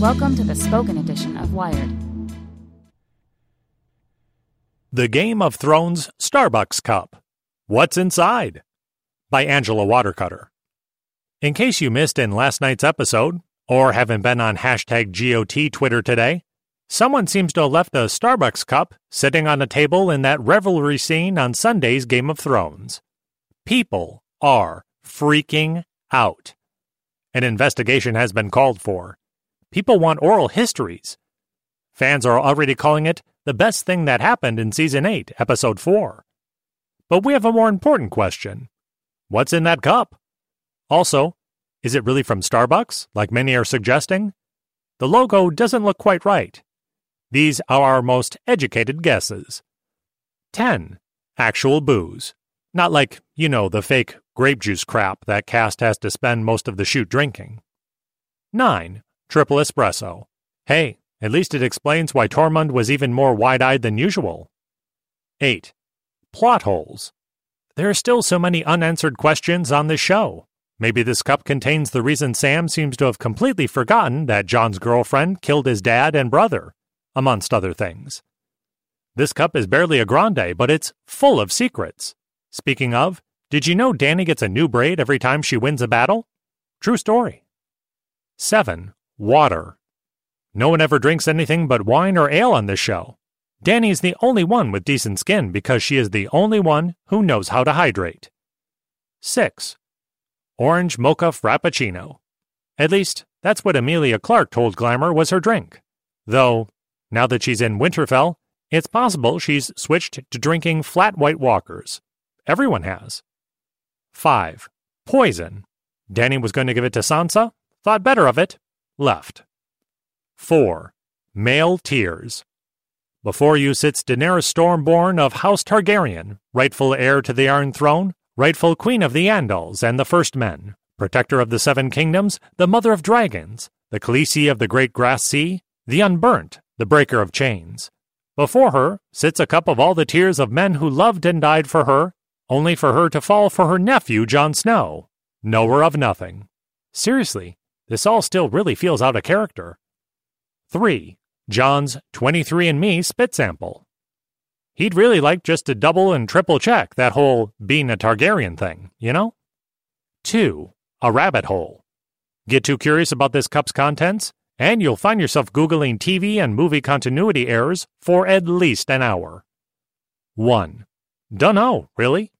Welcome to the spoken edition of Wired. The Game of Thrones Starbucks Cup. What's Inside? By Angela Watercutter. In case you missed in last night's episode, or haven't been on hashtag GOT Twitter today, someone seems to have left a Starbucks cup sitting on a table in that revelry scene on Sunday's Game of Thrones. People are freaking out. An investigation has been called for. People want oral histories. Fans are already calling it the best thing that happened in Season 8, Episode 4. But we have a more important question What's in that cup? Also, is it really from Starbucks, like many are suggesting? The logo doesn't look quite right. These are our most educated guesses. 10. Actual booze. Not like, you know, the fake grape juice crap that cast has to spend most of the shoot drinking. 9 triple espresso. Hey, at least it explains why Tormund was even more wide eyed than usual. 8. Plot holes. There are still so many unanswered questions on this show. Maybe this cup contains the reason Sam seems to have completely forgotten that Jon's girlfriend killed his dad and brother, amongst other things. This cup is barely a grande, but it's full of secrets. Speaking of, did you know Dany gets a new braid every time she wins a battle? True story. 7 water. No one ever drinks anything but wine or ale on this show. Dany's the only one with decent skin because she is the only one who knows how to hydrate. 6. Orange Mocha Frappuccino. At least, that's what Emilia Clarke told Glamour was her drink. Though, now that she's in Winterfell, it's possible she's switched to drinking flat white walkers. Everyone has. 5. Poison. Dany was going to give it to Sansa, thought better of it, left. 4. Male Tears. Before you sits Daenerys Stormborn of House Targaryen, rightful heir to the Iron Throne, rightful Queen of the Andals and the First Men, protector of the Seven Kingdoms, the Mother of Dragons, the Khaleesi of the Great Grass Sea, the Unburnt, the Breaker of Chains. Before her sits a cup of all the tears of men who loved and died for her, only for her to fall for her nephew Jon Snow, knower of nothing. Seriously, this all still really feels out of character. 3. Jon's 23andMe spit sample. He'd really like just to double and triple check that whole being a Targaryen thing, you know? 2. A rabbit hole. Get too curious about this cup's contents, and you'll find yourself Googling TV and movie continuity errors for at least an hour. 1. Dunno, really?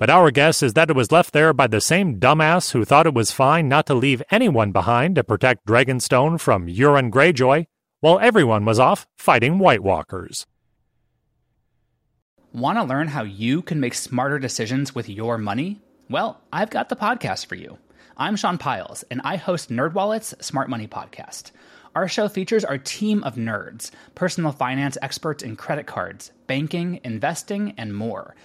But our guess is that it was left there by the same dumbass who thought it was fine not to leave anyone behind to protect Dragonstone from Euron Greyjoy, while everyone was off fighting White Walkers. Want to learn how you can make smarter decisions with your money? Well, I've got the podcast for you. I'm Sean Pyles, and I host NerdWallet's Smart Money Podcast. Our show features our team of nerds, personal finance experts in credit cards, banking, investing, and more –